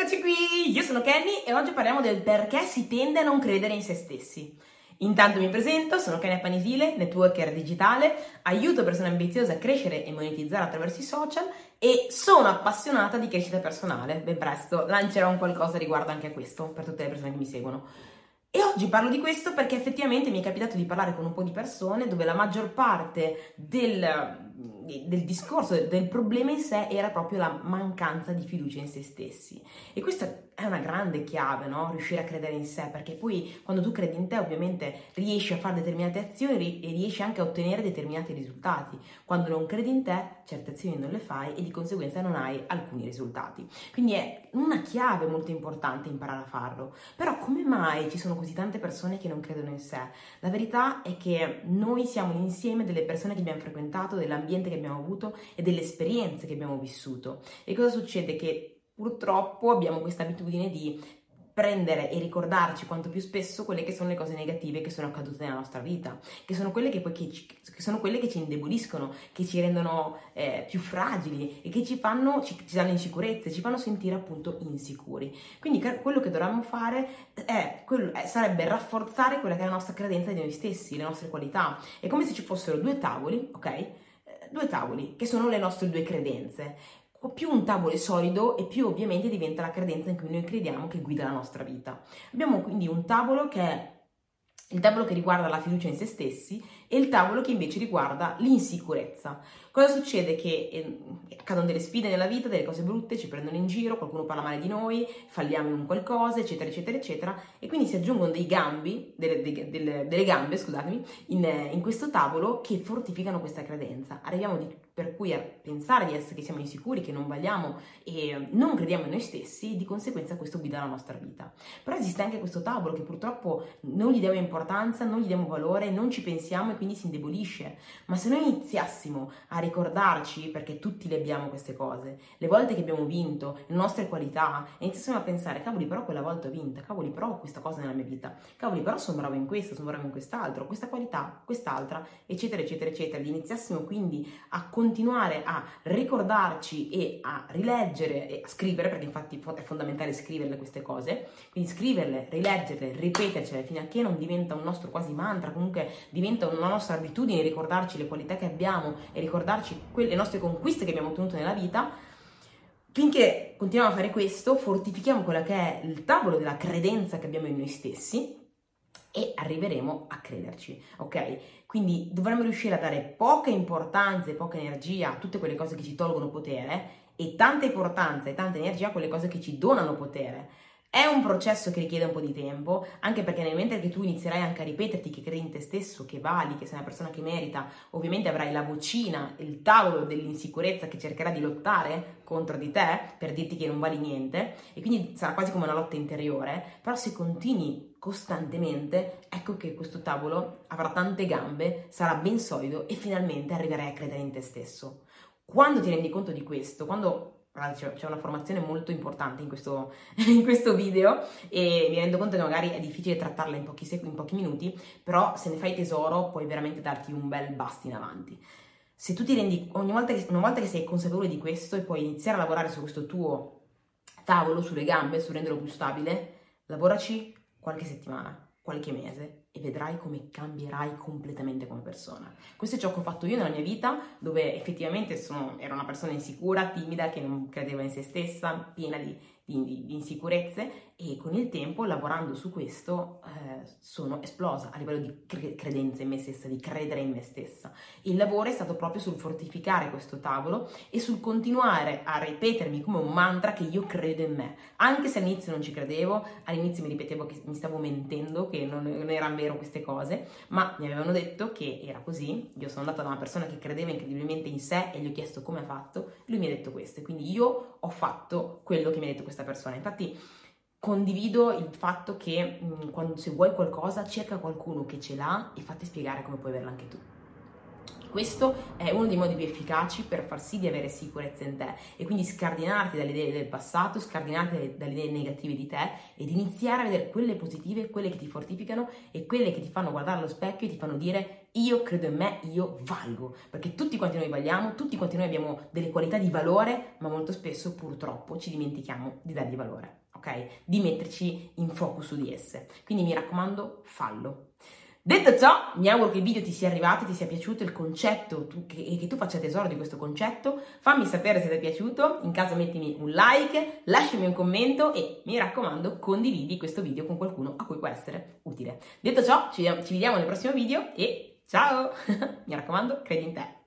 Eccoci qui, io sono Kenny e oggi parliamo del perché si tende a non credere in se stessi. Intanto mi presento, sono Kenny Panisile, networker digitale, aiuto persone ambiziose a crescere e monetizzare attraverso i social e sono appassionata di crescita personale. Ben presto lancerò un qualcosa riguardo anche a questo per tutte le persone che mi seguono. E oggi parlo di questo perché effettivamente mi è capitato di parlare con un po' di persone dove la maggior parte del del discorso, del problema in sé era proprio la mancanza di fiducia in se stessi. E questa è una grande chiave, no? Riuscire a credere in sé, perché poi quando tu credi in te ovviamente riesci a fare determinate azioni e riesci anche a ottenere determinati risultati. Quando non credi in te, certe azioni non le fai e di conseguenza non hai alcuni risultati. Quindi è una chiave molto importante imparare a farlo. Però come mai ci sono così tante persone che non credono in sé? La verità è che noi siamo l'insieme delle persone che abbiamo frequentato, dell'ambiente dell'ambiente che abbiamo avuto e delle esperienze che abbiamo vissuto. E cosa succede? Che purtroppo abbiamo questa abitudine di prendere e ricordarci quanto più spesso quelle che sono le cose negative che sono accadute nella nostra vita, che sono quelle che poi che ci, che sono quelle che ci indeboliscono, che ci rendono eh, più fragili e che ci fanno, ci, ci danno insicurezze, ci fanno sentire appunto insicuri. Quindi quello che dovremmo fare è, è, sarebbe rafforzare quella che è la nostra credenza di noi stessi, le nostre qualità. È come se ci fossero due tavoli, ok? Due tavoli, che sono le nostre due credenze. Più un tavolo è solido e più ovviamente diventa la credenza in cui noi crediamo che guida la nostra vita. Abbiamo quindi un tavolo che è il tavolo che riguarda la fiducia in se stessi e il tavolo che invece riguarda l'insicurezza. Cosa succede? Che eh, accadono delle sfide nella vita, delle cose brutte, ci prendono in giro, qualcuno parla male di noi, falliamo in qualcosa, eccetera, eccetera, eccetera, e quindi si aggiungono dei gambi, delle, delle, delle gambe, scusatemi, in, in, questo tavolo che fortificano questa credenza. Arriviamo di, per cui a pensare di essere che siamo insicuri, che non valiamo e non crediamo in noi stessi, e di conseguenza questo guida la nostra vita. Però esiste anche questo tavolo che purtroppo non gli diamo importanza, non gli diamo valore, non ci pensiamo quindi si indebolisce. Ma se noi iniziassimo a ricordarci, perché tutti le abbiamo queste cose, le volte che abbiamo vinto, le nostre qualità, e iniziassimo a pensare, cavoli, però quella volta ho vinto, cavoli, però ho questa cosa nella mia vita, cavoli, però sono bravo in questo, sono bravo in quest'altro, questa qualità, quest'altra, eccetera, eccetera, eccetera. Iniziassimo quindi a continuare a ricordarci e a rileggere e a scrivere, perché infatti è fondamentale scriverle queste cose, quindi scriverle, rileggerle, ripetercele fino a che non diventa un nostro quasi mantra, comunque diventa una una nostra abitudine ricordarci le qualità che abbiamo e ricordarci le nostre conquiste che abbiamo ottenuto nella vita, finché continuiamo a fare questo, fortifichiamo quello che è il tavolo della credenza che abbiamo in noi stessi e arriveremo a crederci, ok? Quindi dovremmo riuscire a dare poca importanza e poca energia a tutte quelle cose che ci tolgono potere e tanta importanza e tanta energia a quelle cose che ci donano potere. È un processo che richiede un po' di tempo, anche perché nel mentre che tu inizierai anche a ripeterti che credi in te stesso, che vali, che sei una persona che merita, ovviamente avrai la vocina, il tavolo dell'insicurezza che cercherà di lottare contro di te per dirti che non vali niente e quindi sarà quasi come una lotta interiore, però se continui costantemente, ecco che questo tavolo avrà tante gambe, sarà ben solido e finalmente arriverai a credere in te stesso. Quando ti rendi conto di questo, quando c'è una formazione molto importante in questo, in questo, video e mi rendo conto che magari è difficile trattarla in pochi, sec- in pochi minuti, però se ne fai tesoro puoi veramente darti un bel bust in avanti. Se tu ti rendi, ogni volta che, una volta che sei consapevole di questo e puoi iniziare a lavorare su questo tuo tavolo, sulle gambe, su renderlo più stabile, lavoraci qualche settimana, qualche mese e vedrai come cambierai completamente come persona. Questo è ciò che ho fatto io nella mia vita, dove effettivamente sono, ero una persona insicura, timida, che non credeva in se stessa, piena di, di, di insicurezze e con il tempo, lavorando su questo, eh, sono esplosa a livello di cre- credenza in me stessa, di credere in me stessa. Il lavoro è stato proprio sul fortificare questo tavolo e sul continuare a ripetermi come un mantra che io credo in me. Anche se all'inizio non ci credevo, all'inizio mi ripetevo che mi stavo mentendo, che non, non erano vero queste cose, ma mi avevano detto che era così. Io sono andata da una persona che credeva incredibilmente in sé e gli ho chiesto come ha fatto. Lui mi ha detto questo, e quindi io ho fatto quello che mi ha detto questa persona. Infatti, condivido il fatto che mh, mm, quando se vuoi qualcosa cerca qualcuno che ce l'ha e fatti spiegare come puoi averla anche tu. Questo è uno dei modi più efficaci per far sì di avere sicurezza in te e quindi scardinarti dalle idee del passato, scardinarti dalle idee negative di te ed iniziare a vedere quelle positive, quelle che ti fortificano e quelle che ti fanno guardare allo specchio e ti fanno dire io credo in me, io valgo, perché tutti quanti noi valiamo, tutti quanti noi abbiamo delle qualità di valore, ma molto spesso purtroppo ci dimentichiamo di dargli valore, ok? Di metterci in focus su di esse. Quindi mi raccomando, fallo. Detto ciò, mi auguro che il video ti sia arrivato, ti sia piaciuto il concetto tu, che, e che tu faccia tesoro di questo concetto. Fammi sapere se ti è piaciuto, in caso mettimi un like, lasciami un commento e mi raccomando condividi questo video con qualcuno a cui può essere utile. Detto ciò, ci, ci vediamo nel prossimo video e ciao! mi raccomando, credi in te.